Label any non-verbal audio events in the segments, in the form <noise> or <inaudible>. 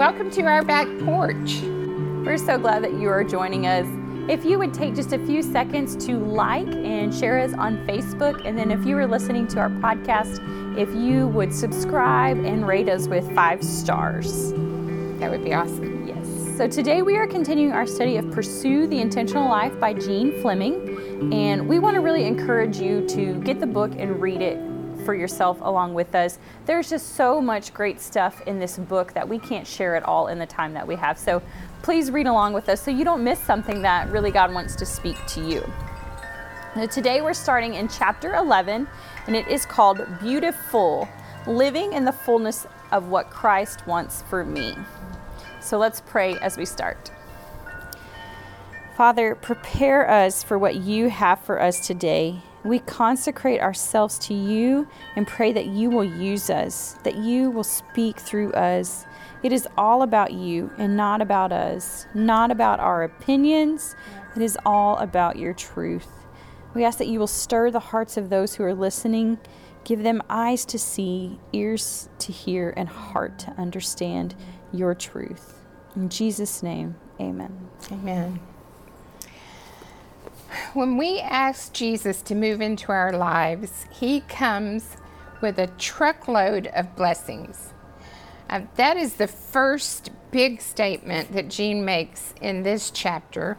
welcome to our back porch. We're so glad that you are joining us. If you would take just a few seconds to like and share us on Facebook, and then if you are listening to our podcast, if you would subscribe and rate us with five stars. That would be awesome. Yes. So today we are continuing our study of Pursue the Intentional Life by Jean Fleming, and we want to really encourage you to get the book and read it for yourself along with us. There's just so much great stuff in this book that we can't share it all in the time that we have. So please read along with us so you don't miss something that really God wants to speak to you. Now, today we're starting in chapter 11, and it is called Beautiful Living in the Fullness of What Christ Wants for Me. So let's pray as we start. Father, prepare us for what you have for us today. We consecrate ourselves to you and pray that you will use us, that you will speak through us. It is all about you and not about us, not about our opinions. It is all about your truth. We ask that you will stir the hearts of those who are listening, give them eyes to see, ears to hear, and heart to understand your truth. In Jesus' name, amen. Amen. When we ask Jesus to move into our lives, he comes with a truckload of blessings. Uh, that is the first big statement that Jean makes in this chapter.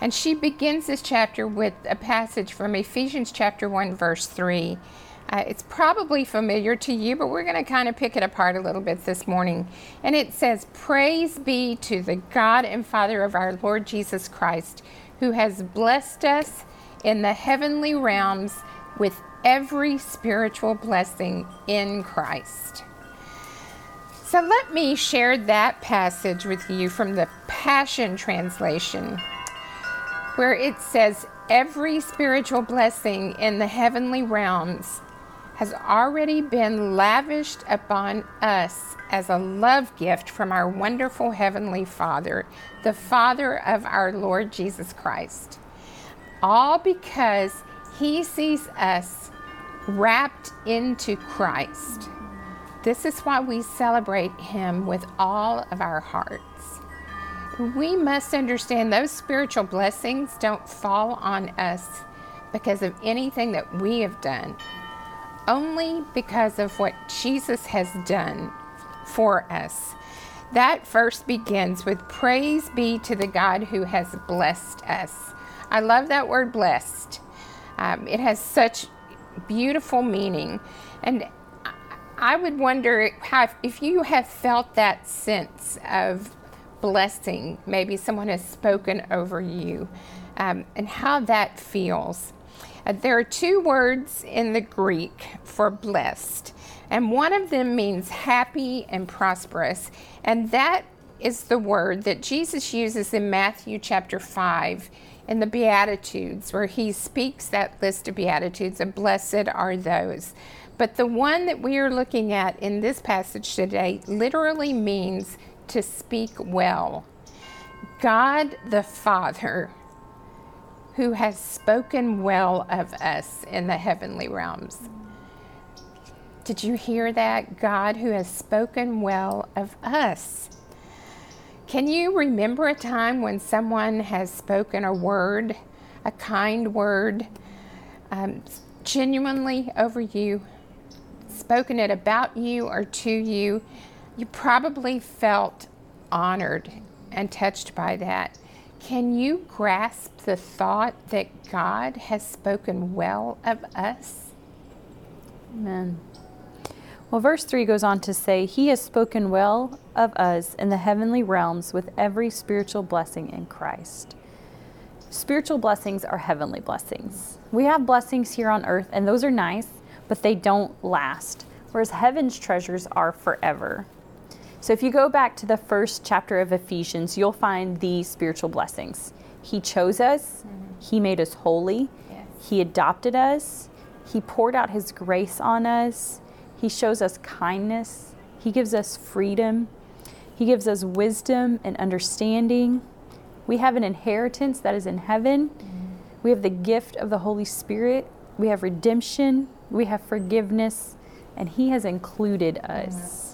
And she begins this chapter with a passage from Ephesians chapter 1, verse 3. Uh, it's probably familiar to you, but we're going to kind of pick it apart a little bit this morning. And it says, Praise be to the God and Father of our Lord Jesus Christ who has blessed us in the heavenly realms with every spiritual blessing in Christ. So let me share that passage with you from the Passion Translation, where it says, Every spiritual blessing in the heavenly realms has already been lavished upon us as a love gift from our wonderful Heavenly Father, the Father of our Lord Jesus Christ. All because He sees us wrapped into Christ. This is why we celebrate Him with all of our hearts. We must understand those spiritual blessings don't fall on us because of anything that we have done only because of what Jesus has done for us. That verse begins with praise be to the God who has blessed us. I love that word blessed. Um, it has such beautiful meaning. And I would wonder how, if you have felt that sense of blessing, maybe someone has spoken over you, um, and how that feels. Uh, there are two words in the Greek for blessed, and one of them means happy and prosperous, and that is the word that Jesus uses in Matthew chapter 5 in the Beatitudes, where he speaks that list of Beatitudes, and blessed are those. But the one that we are looking at in this passage today literally means to speak well. God the Father who has spoken well of us in the heavenly realms. Did you hear that? God who has spoken well of us. Can you remember a time when someone has spoken a word, a kind word, um, genuinely over you, spoken it about you or to you? You probably felt honored and touched by that. Can you grasp the thought that God has spoken well of us? Amen. Well, verse 3 goes on to say, He has spoken well of us in the heavenly realms with every spiritual blessing in Christ. Spiritual blessings are heavenly blessings. We have blessings here on earth, and those are nice, but they don't last, whereas heaven's treasures are forever. So if you go back to the first chapter of Ephesians, you'll find these spiritual blessings. He chose us, mm-hmm. He made us holy, yes. He adopted us, He poured out His grace on us, He shows us kindness, He gives us freedom, He gives us wisdom and understanding. We have an inheritance that is in heaven. Mm-hmm. We have the gift of the Holy Spirit. We have redemption. We have forgiveness. And He has included us. Mm-hmm.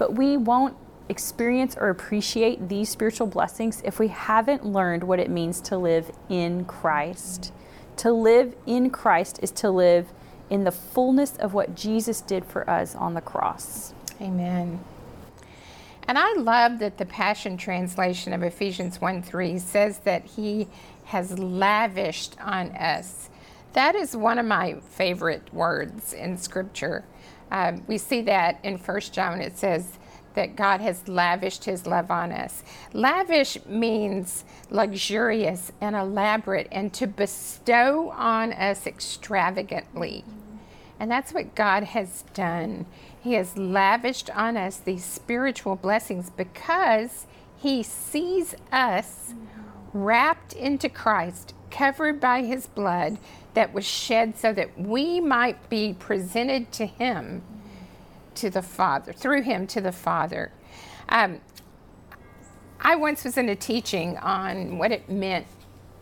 But we won't experience or appreciate these spiritual blessings if we haven't learned what it means to live in Christ. To live in Christ is to live in the fullness of what Jesus did for us on the cross. Amen. And I love that the Passion Translation of Ephesians 1 3 says that He has lavished on us. That is one of my favorite words in Scripture. Uh, we see that in 1 John, it says that God has lavished His love on us. Lavish means luxurious and elaborate and to bestow on us extravagantly. And that's what God has done. He has lavished on us these spiritual blessings because He sees us wrapped into Christ, covered by His blood that was shed so that we might be presented to Him, to the Father, through Him to the Father. Um, I once was in a teaching on what it meant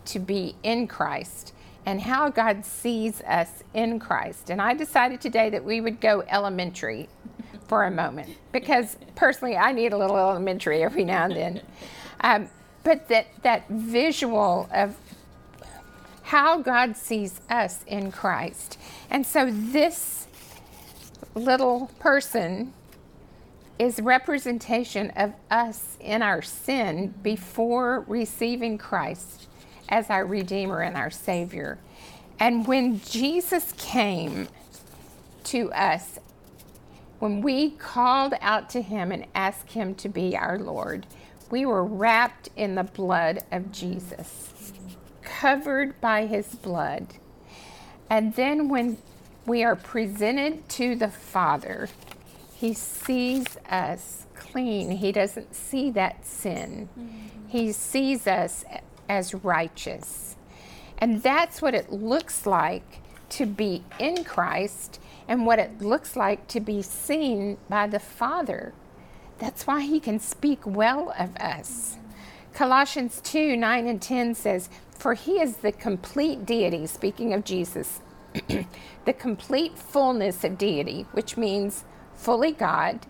to be in Christ and how God sees us in Christ. And I decided today that we would go elementary for a moment because personally I need a little elementary every now and then. Um, but that, that visual of how God sees us in Christ. And so this little person is representation of us in our sin before receiving Christ as our Redeemer and our Savior. And when Jesus came to us, when we called out to Him and asked Him to be our Lord, we were wrapped in the blood of Jesus, covered by His blood. And then when we are presented to the Father, He sees us clean. He doesn't see that sin. Mm-hmm. He sees us as righteous. And that's what it looks like to be in Christ and what it looks like to be seen by the Father. That's why he can speak well of us. Colossians 2 9 and 10 says, For he is the complete deity, speaking of Jesus, <clears throat> the complete fullness of deity, which means fully God,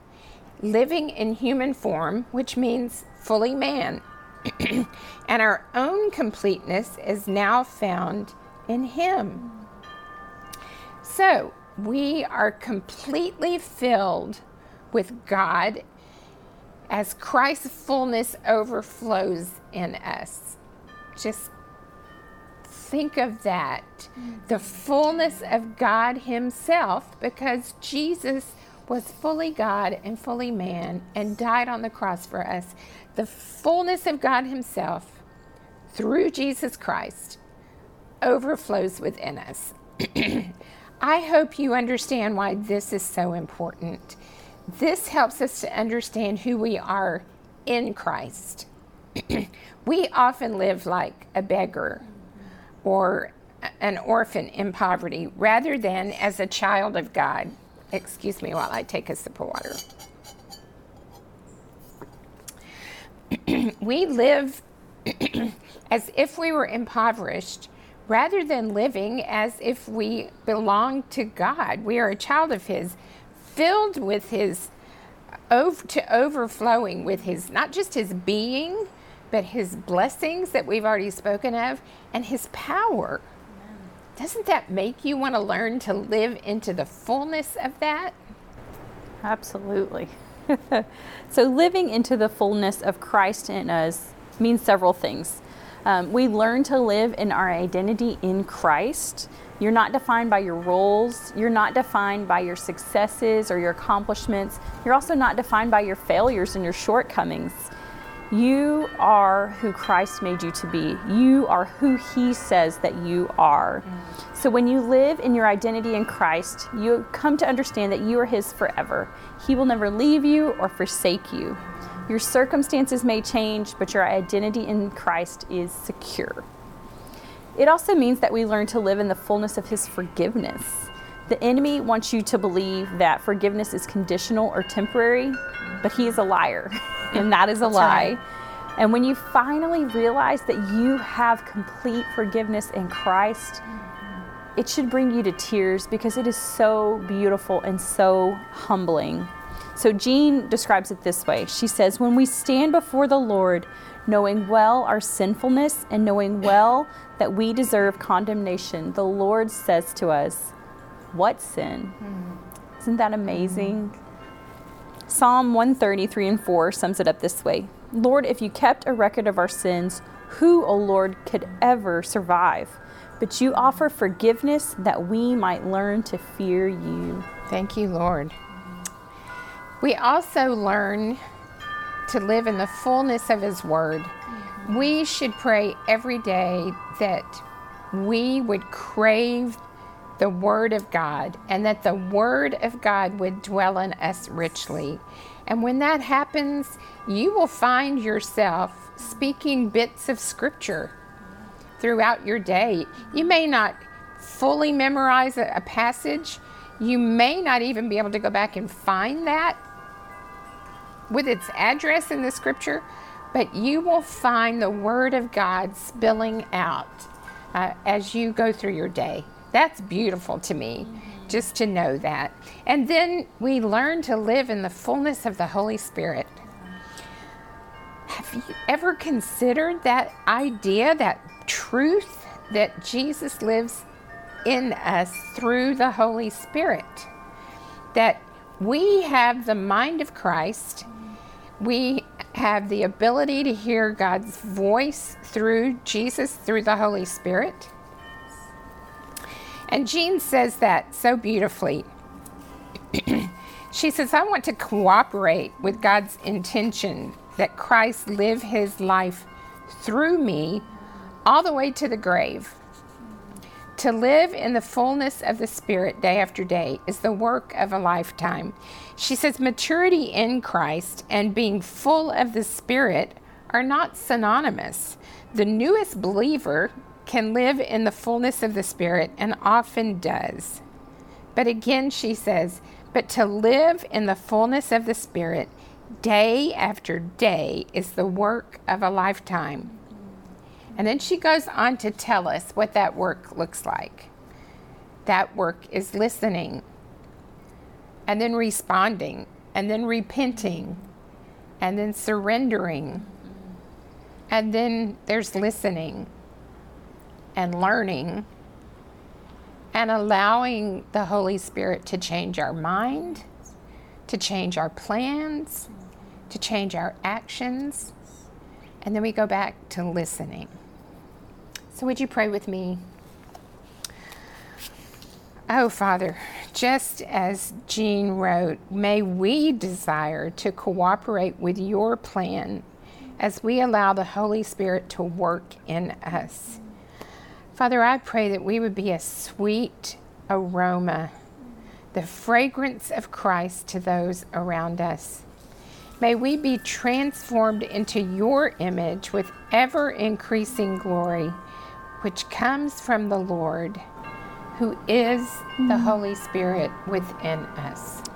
living in human form, which means fully man. <clears throat> and our own completeness is now found in Him. So we are completely filled with God as Christ's fullness overflows in us. Just think of that the fullness of God Himself, because Jesus was fully God and fully man and died on the cross for us the fullness of God Himself through Jesus Christ overflows within us. <clears throat> I hope you understand why this is so important. This helps us to understand who we are in Christ. <clears throat> we often live like a beggar or an orphan in poverty rather than as a child of God. Excuse me while I take a sip of water. <clears throat> we live <clears throat> as if we were impoverished rather than living as if we belong to God. We are a child of His, filled with His, to overflowing with His, not just His being, but His blessings that we've already spoken of, and His power. Doesn't that make you want to learn to live into the fullness of that? Absolutely. <laughs> so, living into the fullness of Christ in us means several things. Um, we learn to live in our identity in Christ. You're not defined by your roles. You're not defined by your successes or your accomplishments. You're also not defined by your failures and your shortcomings. You are who Christ made you to be. You are who He says that you are. Mm. So when you live in your identity in Christ, you come to understand that you are His forever. He will never leave you or forsake you. Your circumstances may change, but your identity in Christ is secure. It also means that we learn to live in the fullness of His forgiveness. The enemy wants you to believe that forgiveness is conditional or temporary, but he is a liar. <laughs> and that is a lie. Right. And when you finally realize that you have complete forgiveness in Christ, it should bring you to tears because it is so beautiful and so humbling. So Jean describes it this way She says, When we stand before the Lord, knowing well our sinfulness and knowing well that we deserve condemnation, the Lord says to us, What sin? Mm. Isn't that amazing? Mm. Psalm 133 and 4 sums it up this way Lord, if you kept a record of our sins, who, O Lord, could ever survive? But you offer forgiveness that we might learn to fear you. Thank you, Lord. We also learn to live in the fullness of His Word. We should pray every day that we would crave the Word of God and that the Word of God would dwell in us richly. And when that happens, you will find yourself speaking bits of Scripture throughout your day. You may not fully memorize a, a passage, you may not even be able to go back and find that with its address in the Scripture, but you will find the Word of God spilling out uh, as you go through your day. That's beautiful to me, just to know that. And then we learn to live in the fullness of the Holy Spirit. Have you ever considered that idea, that truth that Jesus lives in us through the Holy Spirit? That we have the mind of Christ, we have the ability to hear God's voice through Jesus, through the Holy Spirit. And Jean says that so beautifully. she says, I want to cooperate with God's intention that Christ live his life through me all the way to the grave. To live in the fullness of the Spirit day after day is the work of a lifetime. She says maturity in Christ and being full of the Spirit are not synonymous. The newest believer can live in the fullness of the Spirit and often does. But again, she says, but to live in the fullness of the Spirit day after day is the work of a lifetime. And then she goes on to tell us what that work looks like. That work is listening, and then responding, and then repenting, and then surrendering. And then there's listening and learning and allowing the Holy Spirit to change our mind, to change our plans, to change our actions. And then we go back to listening. So, would you pray with me? Oh, Father, just as Jean wrote, may we desire to cooperate with your plan as we allow the Holy Spirit to work in us. Father, I pray that we would be a sweet aroma, the fragrance of Christ to those around us. May we be transformed into your image with ever increasing glory which comes from the Lord, who is the mm. Holy Spirit within us.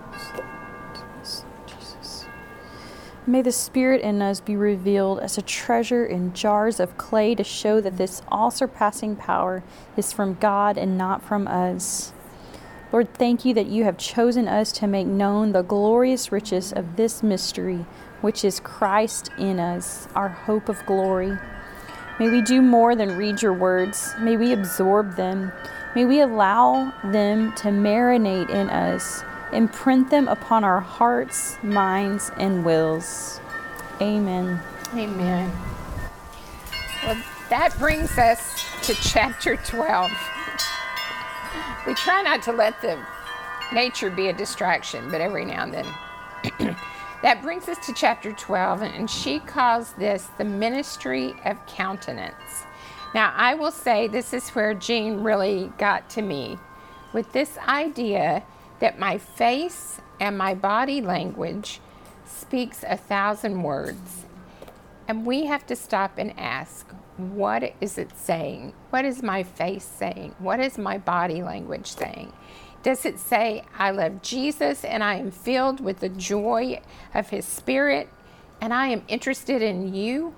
May the Spirit in us be revealed as a treasure in jars of clay to show that this all surpassing power is from God and not from us. Lord, thank you that you have chosen us to make known the glorious riches of this mystery, which is Christ in us, our hope of glory. May we do more than read your words. May we absorb them. May we allow them to marinate in us, imprint them upon our hearts, minds, and wills. Amen. Amen. Well, that brings us to chapter 12. We try not to let the nature be a distraction, but every now and then. <clears throat> That brings us to chapter 12, and she calls this the ministry of countenance. Now, I will say this is where Jean really got to me with this idea that my face and my body language speaks a thousand words. And we have to stop and ask, what is it saying? What is my face saying? What is my body language saying? Does it say, I love Jesus and I am filled with the joy of his spirit and I am interested in you?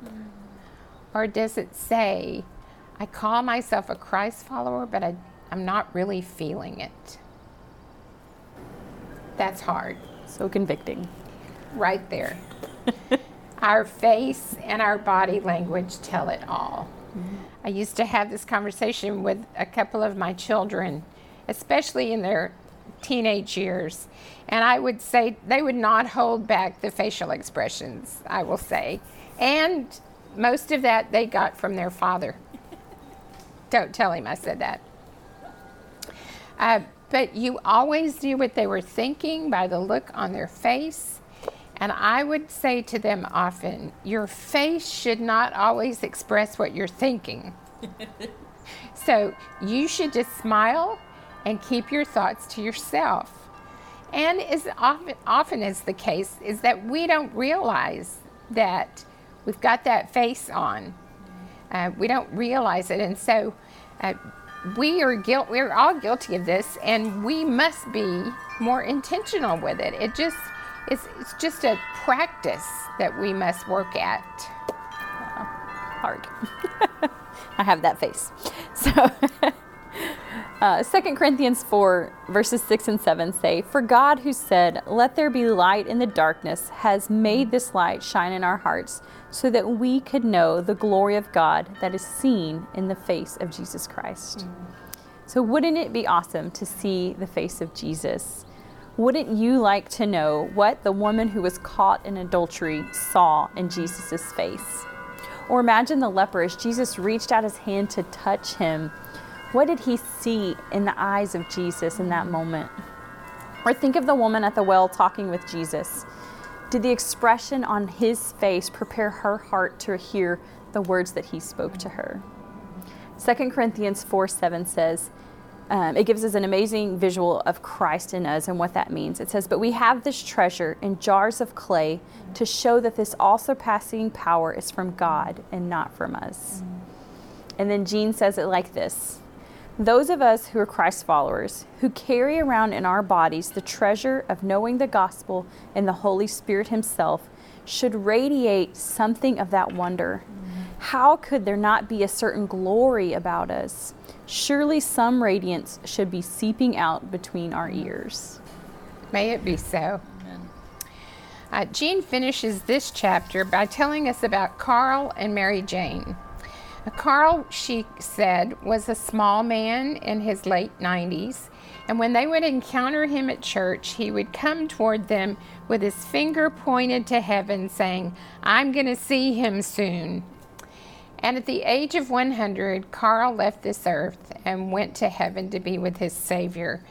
Or does it say, I call myself a Christ follower, but I, I'm not really feeling it? That's hard. So convicting. Right there. <laughs> our face and our body language tell it all. Mm-hmm. I used to have this conversation with a couple of my children, especially in their teenage years, and I would say they would not hold back the facial expressions, I will say. And most of that they got from their father. <laughs> Don't tell him I said that. Uh, but you always knew what they were thinking by the look on their face. And I would say to them often, your face should not always express what you're thinking. <laughs> so you should just smile and keep your thoughts to yourself. And as often, often is the case, is that we don't realize that we've got that face on. Uh, we don't realize it. And so uh, we are guilt we're all guilty of this and we must be more intentional with it. It just it's, it's just a practice that we must work at. Uh, hard. <laughs> I have that face. So <laughs> uh, 2 corinthians 4 verses 6 and 7 say for god who said let there be light in the darkness has made this light shine in our hearts so that we could know the glory of God that is seen in the face of Jesus Christ. Mm. So, wouldn't it be awesome to see the face of Jesus? Wouldn't you like to know what the woman who was caught in adultery saw in Jesus' face? Or imagine the leper as Jesus reached out his hand to touch him. What did he see in the eyes of Jesus in that moment? Or think of the woman at the well talking with Jesus. Did the expression on his face prepare her heart to hear the words that he spoke to her? 2 Corinthians 4 7 says, um, it gives us an amazing visual of Christ in us and what that means. It says, But we have this treasure in jars of clay to show that this all surpassing power is from God and not from us. And then Jean says it like this those of us who are Christ followers, who carry around in our bodies the treasure of knowing the gospel and the Holy Spirit Himself, should radiate something of that wonder. Mm-hmm. How could there not be a certain glory about us? Surely some radiance should be seeping out between our ears. May it be so. Uh, Jean finishes this chapter by telling us about Carl and Mary Jane. Carl, she said, was a small man in his late 90s, and when they would encounter him at church, he would come toward them with his finger pointed to heaven, saying, I'm going to see him soon. And at the age of 100, Carl left this earth and went to heaven to be with his Savior.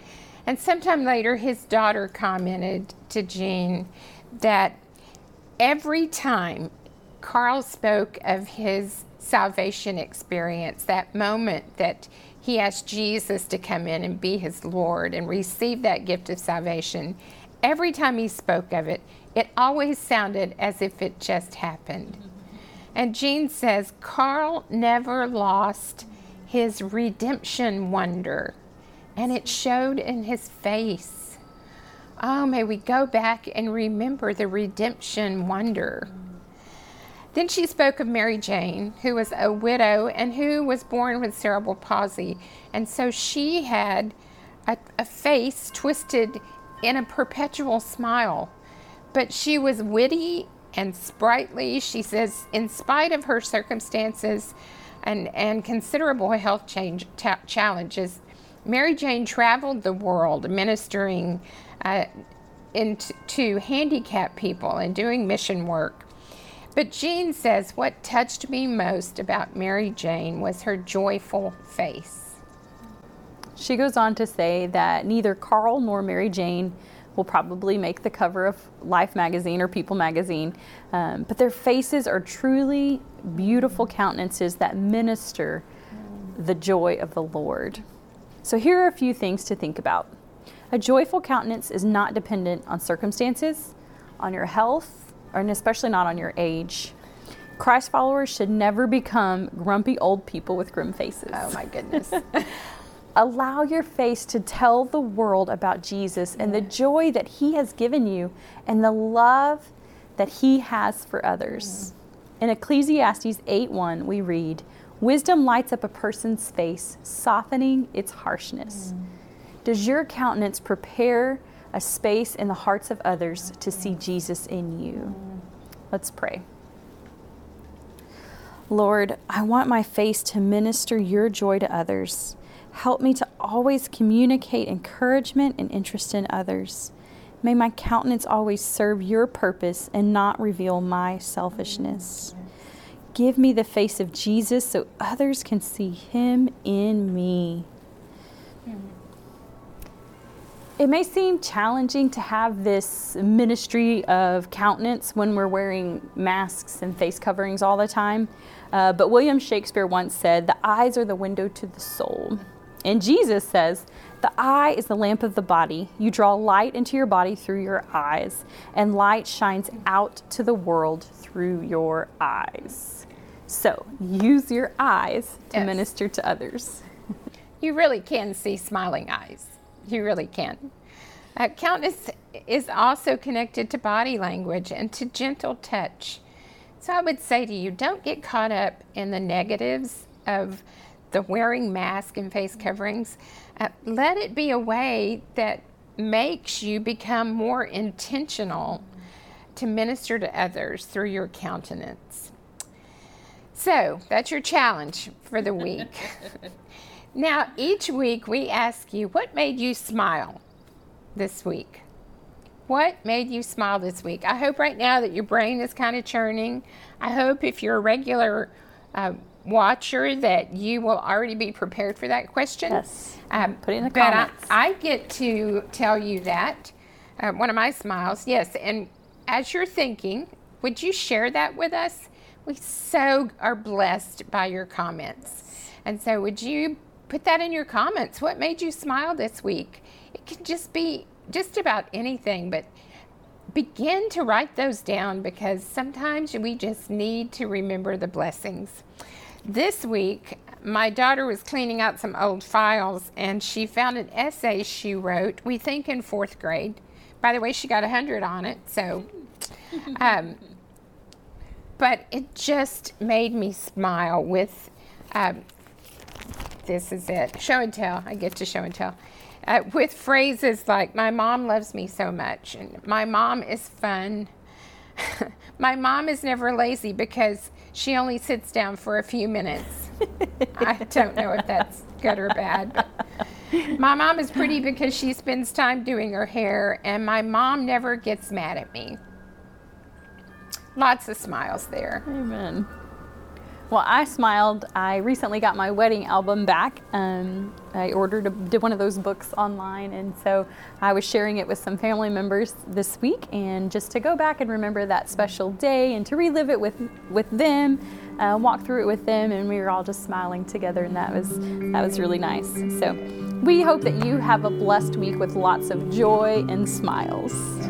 And sometime later, his daughter commented to Jean that every time Carl spoke of his salvation experience, that moment that he asked Jesus to come in and be his Lord and receive that gift of salvation, every time he spoke of it, it always sounded as if it just happened. And Jean says Carl never lost his redemption wonder, and it showed in his face. Oh, may we go back and remember the redemption wonder. Then she spoke of Mary Jane, who was a widow and who was born with cerebral palsy. And so she had a, a face twisted in a perpetual smile. But she was witty and sprightly. She says, in spite of her circumstances and, and considerable health change, ta- challenges, Mary Jane traveled the world ministering uh, handicapped people and doing mission work. But Jean says what touched me most about Mary Jane was her joyful face. She goes on to say that neither Carl nor Mary Jane will probably make the cover of Life magazine or People magazine, um, but their faces are truly beautiful countenances that minister the joy of the Lord. So, here are a few things to think about. A joyful countenance is not dependent on circumstances, on your health, and especially not on your age. Christ followers should never become grumpy old people with grim faces. Oh my goodness. <laughs> Allow your face to tell the world about Jesus and the joy that He has given you and the love that He has for others. In Ecclesiastes 8:1 we read, "Wisdom lights up a person's face, softening its harshness." Mm. Does your countenance prepare a space in the hearts of others to see Jesus in you. Let's pray. Lord, I want my face to minister your joy to others. Help me to always communicate encouragement and interest in others. May my countenance always serve your purpose and not reveal my selfishness. Give me the face of Jesus so others can see him in me. It may seem challenging to have this ministry of countenance when we're wearing masks and face coverings all the time. Uh, but William Shakespeare once said, The eyes are the window to the soul. And Jesus says, The eye is the lamp of the body. You draw light into your body through your eyes, and light shines out to the world through your eyes. So use your eyes to Yes. minister to others. <laughs> You really can see smiling eyes. You really can. Uh, is also connected to body language and to gentle touch. So I would say to you, don't get caught up in the negatives of the wearing mask and face coverings. Uh, let it be a way that makes you become more intentional to minister to others through your countenance. So that's your challenge for the week. <laughs> now, each week we ask you, what made you smile this week? What made you smile this week? I hope right now that your brain is kind of churning. I hope if you're a regular uh, watcher that you will already be prepared for that question. Yes. Um, Put it in the but I- I, get to tell you that. Uh, one of my smiles, yes. And as you're thinking, would you share that with us? We so are blessed by your comments. And so, would you put that in your comments? What made you smile this week? It can just be just about anything, but begin to write those down because sometimes we just need to remember the blessings. This week, my daughter was cleaning out some old files and she found an essay she wrote, we think in fourth grade. By the way, she got a 100 on it, so. <laughs> Um, but it just made me smile with um, this is it. Show and tell. I get to show and tell. Uh, with phrases like my mom loves me so much and my mom is fun. <laughs> My mom is never lazy because she only sits down for a few minutes. I don't know if that's good or bad. My mom is pretty because she spends time doing her hair and my mom never gets mad at me. Lots of smiles there. Amen. Well, I smiled. I recently got my wedding album back. Um, I ordered a, did one of those books online, and so I was sharing it with some family members this week, and just to go back and remember that special day and to relive it with with them, uh, walk through it with them, and we were all just smiling together, and that was that was really nice. So, we hope that you have a blessed week with lots of joy and smiles.